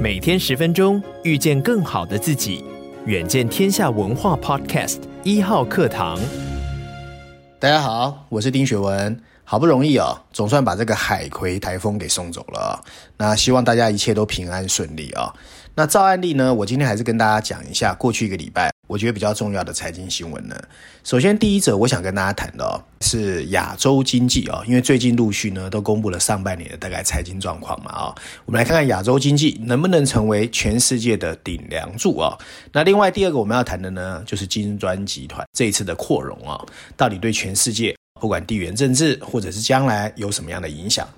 每天十分钟，遇见更好的自己。远见天下文化 Podcast 一号课堂。大家好，我是丁雪文。好不容易哦，总算把这个海葵台风给送走了。那希望大家一切都平安顺利啊。那照案例呢，我今天还是跟大家讲一下过去一个礼拜我觉得比较重要的财经新闻呢。首先第一则我想跟大家谈的哦，是亚洲经济哦，因为最近陆续呢都公布了上半年的大概财经状况嘛啊。我们来看看亚洲经济能不能成为全世界的顶梁柱啊。那另外第二个我们要谈的呢，就是金砖集团这一次的扩容啊，到底对全世界，不管地缘政治或者是将来有什么样的影响。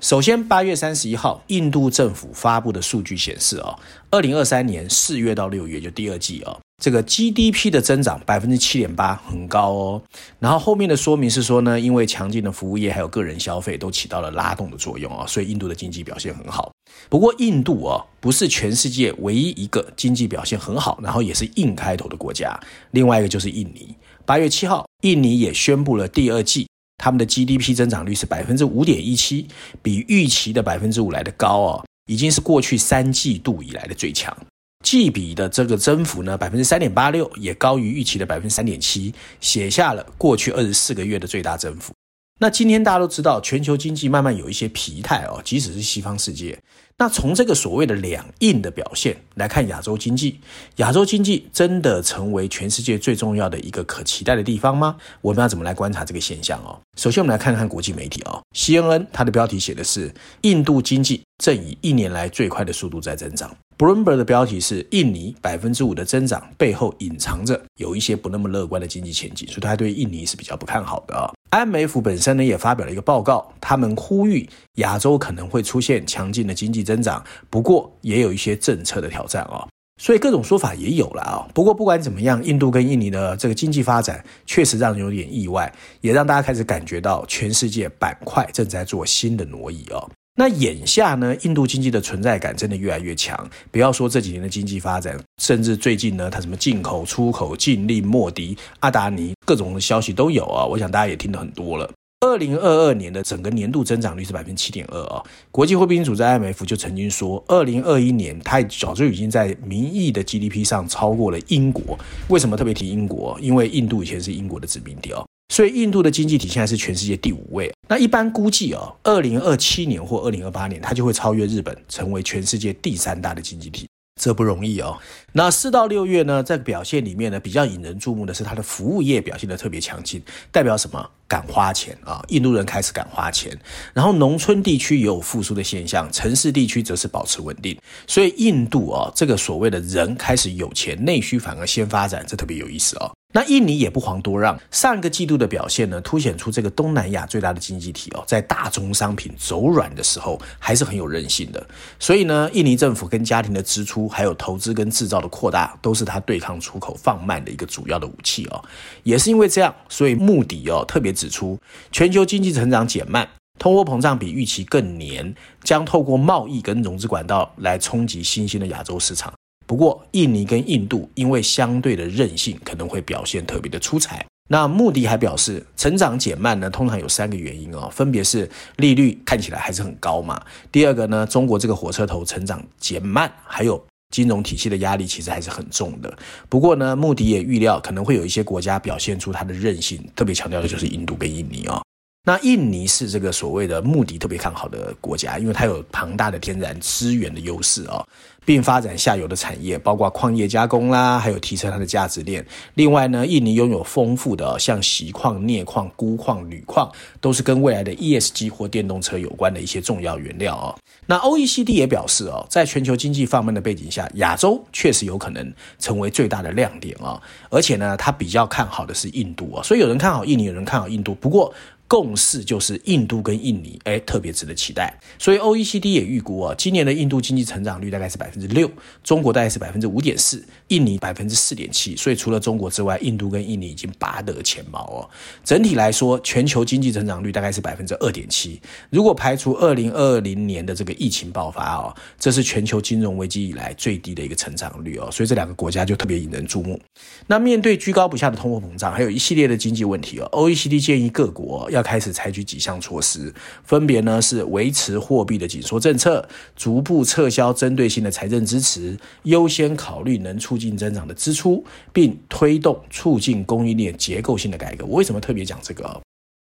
首先，八月三十一号，印度政府发布的数据显示，哦，二零二三年四月到六月就第二季，哦，这个 GDP 的增长百分之七点八，很高哦。然后后面的说明是说呢，因为强劲的服务业还有个人消费都起到了拉动的作用啊，所以印度的经济表现很好。不过，印度哦，不是全世界唯一一个经济表现很好，然后也是印开头的国家。另外一个就是印尼。八月七号，印尼也宣布了第二季他们的 GDP 增长率是百分之五点一七，比预期的百分之五来的高哦，已经是过去三季度以来的最强。季比的这个增幅呢，百分之三点八六，也高于预期的百分之三点七，写下了过去二十四个月的最大增幅。那今天大家都知道，全球经济慢慢有一些疲态哦，即使是西方世界。那从这个所谓的两印的表现来看，亚洲经济，亚洲经济真的成为全世界最重要的一个可期待的地方吗？我们要怎么来观察这个现象哦？首先，我们来看看国际媒体哦，CNN 它的标题写的是印度经济正以一年来最快的速度在增长。Bloomberg 的标题是印尼百分之五的增长背后隐藏着有一些不那么乐观的经济前景，所以他对印尼是比较不看好的啊。IMF 本身呢也发表了一个报告，他们呼吁亚洲可能会出现强劲的经济增长，不过也有一些政策的挑战啊。所以各种说法也有了啊。不过不管怎么样，印度跟印尼的这个经济发展确实让人有点意外，也让大家开始感觉到全世界板块正在做新的挪移啊。那眼下呢，印度经济的存在感真的越来越强。不要说这几年的经济发展，甚至最近呢，它什么进口、出口禁令、莫迪、阿达尼各种的消息都有啊。我想大家也听得很多了。二零二二年的整个年度增长率是百分之七点二啊。国际货币组织 IMF 就曾经说，二零二一年它早就已经在名义的 GDP 上超过了英国。为什么特别提英国？因为印度以前是英国的殖民地哦。所以印度的经济体现在是全世界第五位。那一般估计哦，二零二七年或二零二八年，它就会超越日本，成为全世界第三大的经济体。这不容易哦。那四到六月呢，在表现里面呢，比较引人注目的是它的服务业表现得特别强劲，代表什么？敢花钱啊！印度人开始敢花钱。然后农村地区也有复苏的现象，城市地区则是保持稳定。所以印度啊，这个所谓的人开始有钱，内需反而先发展，这特别有意思哦。那印尼也不遑多让，上个季度的表现呢，凸显出这个东南亚最大的经济体哦，在大宗商品走软的时候，还是很有韧性的。所以呢，印尼政府跟家庭的支出，还有投资跟制造的扩大，都是它对抗出口放慢的一个主要的武器哦。也是因为这样，所以穆迪哦特别指出，全球经济成长减慢，通货膨胀比预期更黏，将透过贸易跟融资管道来冲击新兴的亚洲市场。不过，印尼跟印度因为相对的韧性，可能会表现特别的出彩。那穆迪还表示，成长减慢呢，通常有三个原因哦，分别是利率看起来还是很高嘛。第二个呢，中国这个火车头成长减慢，还有金融体系的压力其实还是很重的。不过呢，穆迪也预料可能会有一些国家表现出它的韧性，特别强调的就是印度跟印尼哦。那印尼是这个所谓的穆迪特别看好的国家，因为它有庞大的天然资源的优势哦。并发展下游的产业，包括矿业加工啦，还有提升它的价值链。另外呢，印尼拥有丰富的像锡矿、镍矿、钴矿、铝矿，都是跟未来的 ESG 或电动车有关的一些重要原料哦。那 OECD 也表示哦，在全球经济放慢的背景下，亚洲确实有可能成为最大的亮点哦。而且呢，他比较看好的是印度哦，所以有人看好印尼，有人看好印度。不过共识就是印度跟印尼，哎，特别值得期待。所以 OECD 也预估啊，今年的印度经济成长率大概是百分之六，中国大概是百分之五点四，印尼百分之四点七。所以除了中国之外，印度跟印尼已经拔得前茅哦。整体来说，全球经济成长率大概是百分之二点七。如果排除二零二零年的这个疫情爆发哦，这是全球金融危机以来最低的一个成长率哦。所以这两个国家就特别引人注目。那面对居高不下的通货膨胀，还有一系列的经济问题哦，OECD 建议各国要开始采取几项措施，分别呢是维持货币的紧缩政策，逐步撤销针对性的财政支持，优先考虑能出促进增长的支出，并推动促进供应链结构性的改革。我为什么特别讲这个？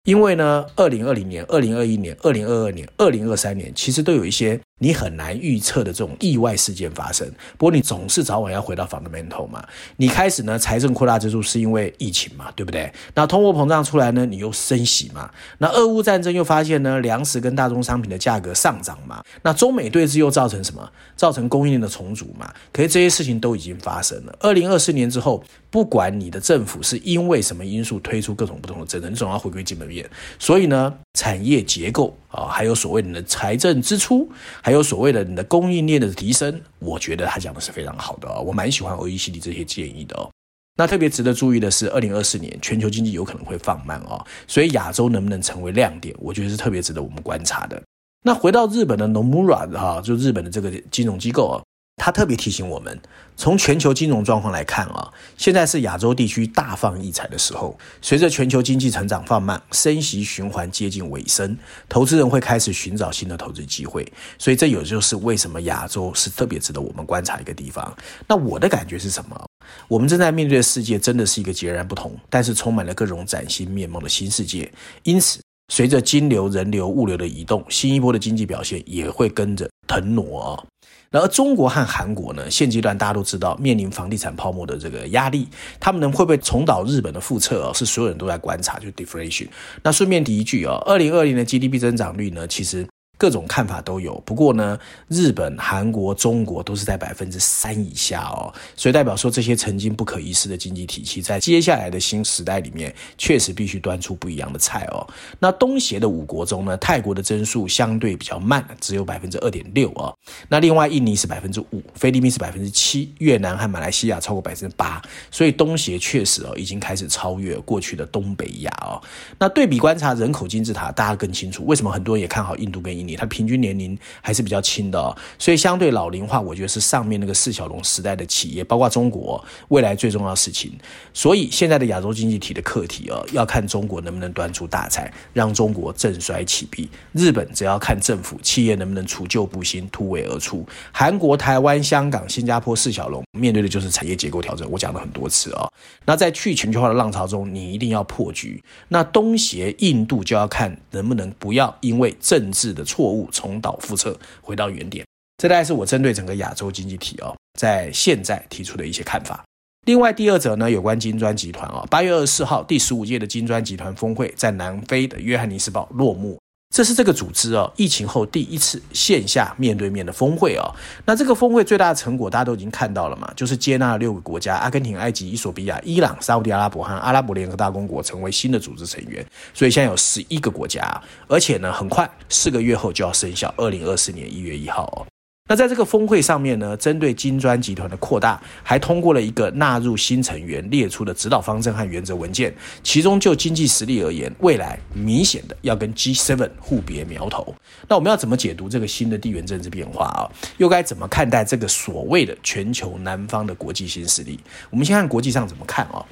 因为呢，二零二零年、二零二一年、二零二二年、二零二三年，其实都有一些。你很难预测的这种意外事件发生，不过你总是早晚要回到 fundamental 嘛。你开始呢，财政扩大支出是因为疫情嘛，对不对？那通货膨胀出来呢，你又升息嘛。那俄乌战争又发现呢，粮食跟大宗商品的价格上涨嘛。那中美对峙又造成什么？造成供应链的重组嘛。可是这些事情都已经发生了。二零二四年之后，不管你的政府是因为什么因素推出各种不同的政策，你总要回归基本面。所以呢，产业结构啊，还有所谓你的财政支出。还有所谓的你的供应链的提升，我觉得他讲的是非常好的，我蛮喜欢 OECD 这些建议的哦。那特别值得注意的是，二零二四年全球经济有可能会放慢哦，所以亚洲能不能成为亮点，我觉得是特别值得我们观察的。那回到日本的 Nomura 哈，就日本的这个金融机构啊。他特别提醒我们，从全球金融状况来看啊，现在是亚洲地区大放异彩的时候。随着全球经济成长放慢，升息循环接近尾声，投资人会开始寻找新的投资机会。所以这也就是为什么亚洲是特别值得我们观察一个地方。那我的感觉是什么？我们正在面对的世界真的是一个截然不同，但是充满了各种崭新面貌的新世界。因此，随着金流、人流、物流的移动，新一波的经济表现也会跟着腾挪。然而，中国和韩国呢，现阶段大家都知道面临房地产泡沫的这个压力，他们能会不会重蹈日本的覆辙啊？是所有人都在观察，就 deflation。那顺便提一句啊，二零二零的 GDP 增长率呢，其实。各种看法都有，不过呢，日本、韩国、中国都是在百分之三以下哦，所以代表说这些曾经不可一世的经济体系，在接下来的新时代里面，确实必须端出不一样的菜哦。那东协的五国中呢，泰国的增速相对比较慢，只有百分之二点六哦。那另外，印尼是百分之五，菲律宾是百分之七，越南和马来西亚超过百分之八，所以东协确实哦，已经开始超越过去的东北亚哦。那对比观察人口金字塔，大家更清楚为什么很多人也看好印度跟印。你它平均年龄还是比较轻的哦，所以相对老龄化，我觉得是上面那个四小龙时代的企业，包括中国未来最重要的事情。所以现在的亚洲经济体的课题哦，要看中国能不能端出大菜，让中国振衰起敝；日本只要看政府企业能不能除旧布新，突围而出；韩国、台湾、香港、新加坡四小龙面对的就是产业结构调整。我讲了很多次哦，那在去全球化的浪潮中，你一定要破局。那东协、印度就要看能不能不要因为政治的错误重蹈覆辙，回到原点。这大概是我针对整个亚洲经济体哦，在现在提出的一些看法。另外，第二则呢，有关金砖集团啊，八月二十四号，第十五届的金砖集团峰会在南非的约翰尼斯堡落幕。这是这个组织哦，疫情后第一次线下面对面的峰会哦。那这个峰会最大的成果大家都已经看到了嘛，就是接纳了六个国家：阿根廷、埃及、伊索比亚、伊朗、沙乌地阿拉伯和阿拉伯联合大公国成为新的组织成员。所以现在有十一个国家，而且呢，很快四个月后就要生效，二零二四年一月一号哦。那在这个峰会上面呢，针对金砖集团的扩大，还通过了一个纳入新成员列出的指导方针和原则文件。其中就经济实力而言，未来明显的要跟 G7 互别苗头。那我们要怎么解读这个新的地缘政治变化啊？又该怎么看待这个所谓的全球南方的国际新势力？我们先看国际上怎么看啊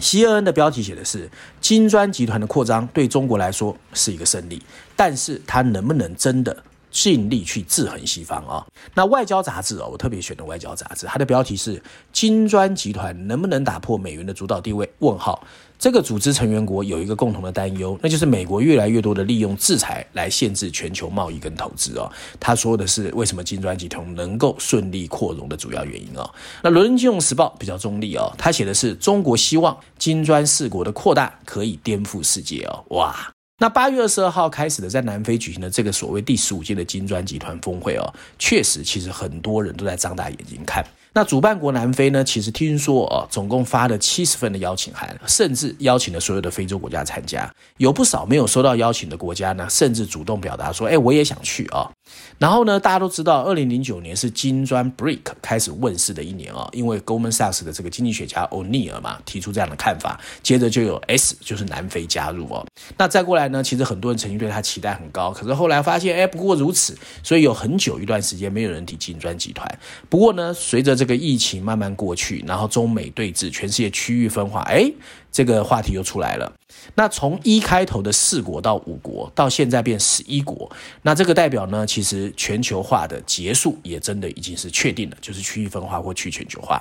？CNN 的标题写的是金砖集团的扩张对中国来说是一个胜利，但是它能不能真的？尽力去制衡西方啊！那外交杂志哦，我特别选的外交杂志，它的标题是“金砖集团能不能打破美元的主导地位？”问号。这个组织成员国有一个共同的担忧，那就是美国越来越多的利用制裁来限制全球贸易跟投资哦。他说的是为什么金砖集团能够顺利扩容的主要原因哦。那《伦敦金融时报》比较中立哦，他写的是中国希望金砖四国的扩大可以颠覆世界哦。哇！那八月二十二号开始的，在南非举行的这个所谓第十五届的金砖集团峰会哦，确实，其实很多人都在张大眼睛看。那主办国南非呢，其实听说哦，总共发了七十份的邀请函，甚至邀请了所有的非洲国家参加。有不少没有收到邀请的国家呢，甚至主动表达说：“哎，我也想去啊。”然后呢，大家都知道，二零零九年是金砖 BRIC 开始问世的一年啊，因为 Goldman Sachs 的这个经济学家欧尼尔嘛提出这样的看法，接着就有 S 就是南非加入哦。那再过来呢，其实很多人曾经对他期待很高，可是后来发现，哎，不过如此，所以有很久一段时间没有人提金砖集团。不过呢，随着这个个疫情慢慢过去，然后中美对峙，全世界区域分化，哎。这个话题又出来了。那从一开头的四国到五国，到现在变十一国，那这个代表呢，其实全球化的结束也真的已经是确定了，就是区域分化或去全球化。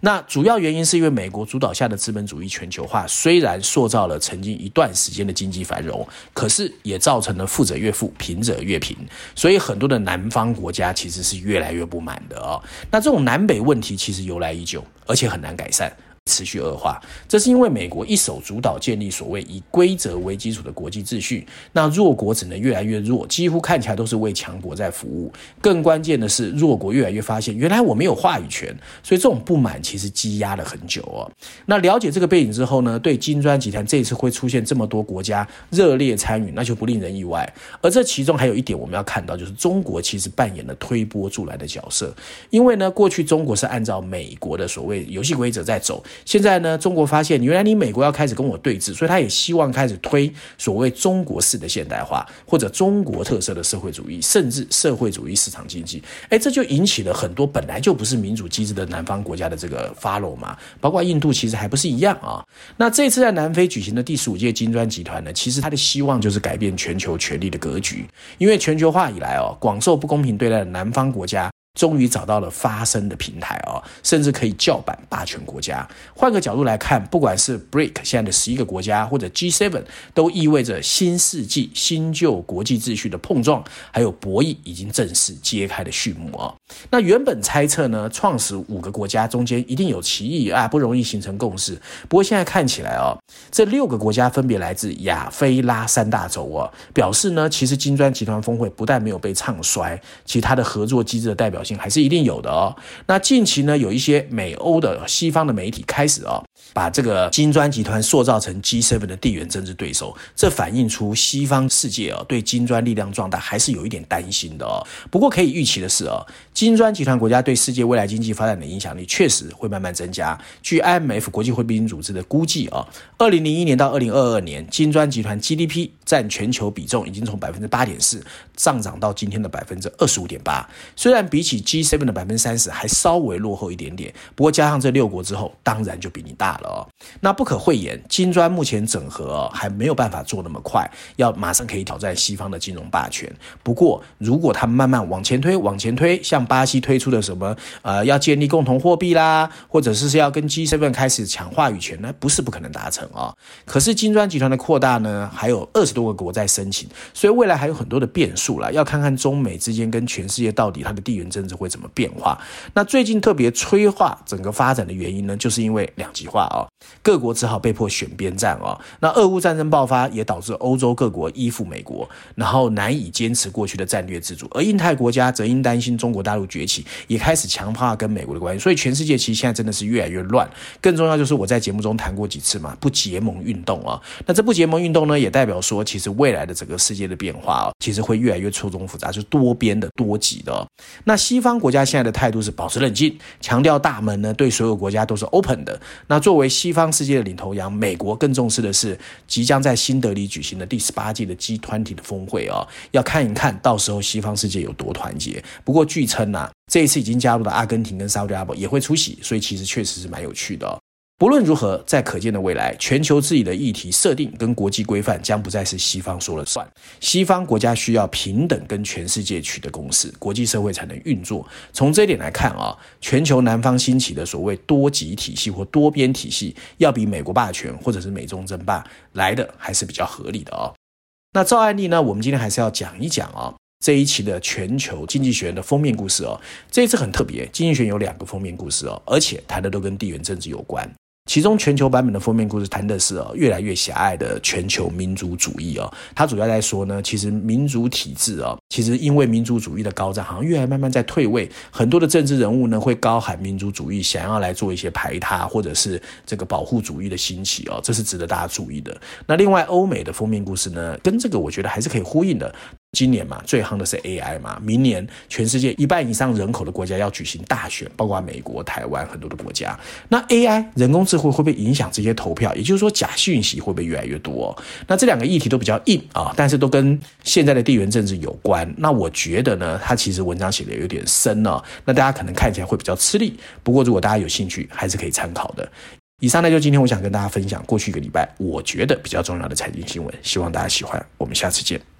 那主要原因是因为美国主导下的资本主义全球化，虽然塑造了曾经一段时间的经济繁荣，可是也造成了富者越富，贫者越贫。所以很多的南方国家其实是越来越不满的哦。那这种南北问题其实由来已久，而且很难改善。持续恶化，这是因为美国一手主导建立所谓以规则为基础的国际秩序，那弱国只能越来越弱，几乎看起来都是为强国在服务。更关键的是，弱国越来越发现，原来我没有话语权，所以这种不满其实积压了很久哦。那了解这个背景之后呢，对金砖集团这次会出现这么多国家热烈参与，那就不令人意外。而这其中还有一点我们要看到，就是中国其实扮演了推波助澜的角色，因为呢，过去中国是按照美国的所谓游戏规则在走。现在呢，中国发现原来你美国要开始跟我对峙，所以他也希望开始推所谓中国式的现代化或者中国特色的社会主义，甚至社会主义市场经济。哎，这就引起了很多本来就不是民主机制的南方国家的这个 follow 嘛，包括印度其实还不是一样啊。那这次在南非举行的第十五届金砖集团呢，其实他的希望就是改变全球权力的格局，因为全球化以来哦，广受不公平对待的南方国家。终于找到了发声的平台哦，甚至可以叫板霸权国家。换个角度来看，不管是 BRIC 现在的十一个国家，或者 G7，都意味着新世纪新旧国际秩序的碰撞，还有博弈已经正式揭开的序幕啊。那原本猜测呢，创始五个国家中间一定有歧义啊，不容易形成共识。不过现在看起来哦，这六个国家分别来自亚非拉三大洲哦，表示呢，其实金砖集团峰会不但没有被唱衰，其他的合作机制的代表性还是一定有的哦。那近期呢，有一些美欧的西方的媒体开始哦，把这个金砖集团塑造成 G7 的地缘政治对手，这反映出西方世界哦对金砖力量壮大还是有一点担心的哦。不过可以预期的是哦，金砖集团国家对世界未来经济发展的影响力确实会慢慢增加。据 IMF 国际货币基金组织的估计啊，二零零一年到二零二二年，金砖集团 GDP 占全球比重已经从百分之八点四上涨到今天的百分之二十五点八。虽然比起 G7 的百分之三十还稍微落后一点点，不过加上这六国之后，当然就比你大了哦。那不可讳言，金砖目前整合还没有办法做那么快，要马上可以挑战西方的金融霸权。不过，如果他慢慢往前推，往前推，像巴西推出的什么呃要建立共同货币啦，或者是是要跟 G7 开始抢话语权呢，不是不可能达成啊、可是金砖集团的扩大呢，还有二十多个国在申请，所以未来还有很多的变数啦，要看看中美之间跟全世界到底它的地缘政治会怎么变化？那最近特别催化整个发展的原因呢，就是因为两极化哦，各国只好被迫选边站哦。那俄乌战争爆发也导致欧洲各国依附美国，然后难以坚持过去的战略自主，而印太国家则因担心中国大陆崛起，也开始强化跟美国的关系。所以全世界其实现在真的是越来越乱。更重要就是我在节目中谈过几次嘛，不结盟运动啊。那这不结盟运动呢，也代表说其实未来的整个世界的变化哦，其实会越来越错综复杂，就多边的、多极的。那西方国家现在的态度是保持冷静，强调大门呢对所有国家都是 open 的。那作为西方世界的领头羊，美国更重视的是即将在新德里举行的第十八届的 G20 的峰会哦，要看一看到时候西方世界有多团结。不过据称呐、这一次已经加入的阿根廷跟沙特阿拉伯也会出席，所以其实确实是蛮有趣的、不论如何，在可见的未来，全球治理的议题设定跟国际规范将不再是西方说了算。西方国家需要平等跟全世界取得共识，国际社会才能运作。从这一点来看啊，全球南方兴起的所谓多极体系或多边体系，要比美国霸权或者是美中争霸来的还是比较合理的哦。那照案例呢，我们今天还是要讲一讲啊。这一期的全球经济学人的封面故事哦，这一次很特别，经济学有两个封面故事哦，而且谈的都跟地缘政治有关。其中全球版本的封面故事谈的是哦，越来越狭隘的全球民族主义哦。它主要在说呢，其实民族体制哦，其实因为民族主义的高涨，好像越来慢慢在退位。很多的政治人物呢，会高喊民族主义，想要来做一些排他或者是这个保护主义的兴起哦，这是值得大家注意的。那另外，欧美的封面故事呢，跟这个我觉得还是可以呼应的。今年嘛，最夯的是 AI 嘛。明年全世界一半以上人口的国家要举行大选，包括美国、台湾很多的国家。那 AI 人工智慧会不会影响这些投票？也就是说，假讯息会不会越来越多？那这两个议题都比较硬啊，但是都跟现在的地缘政治有关。那我觉得呢，他其实文章写的有点深了，那大家可能看起来会比较吃力。不过如果大家有兴趣，还是可以参考的。以上呢，就今天我想跟大家分享过去一个礼拜我觉得比较重要的财经新闻，希望大家喜欢。我们下次见。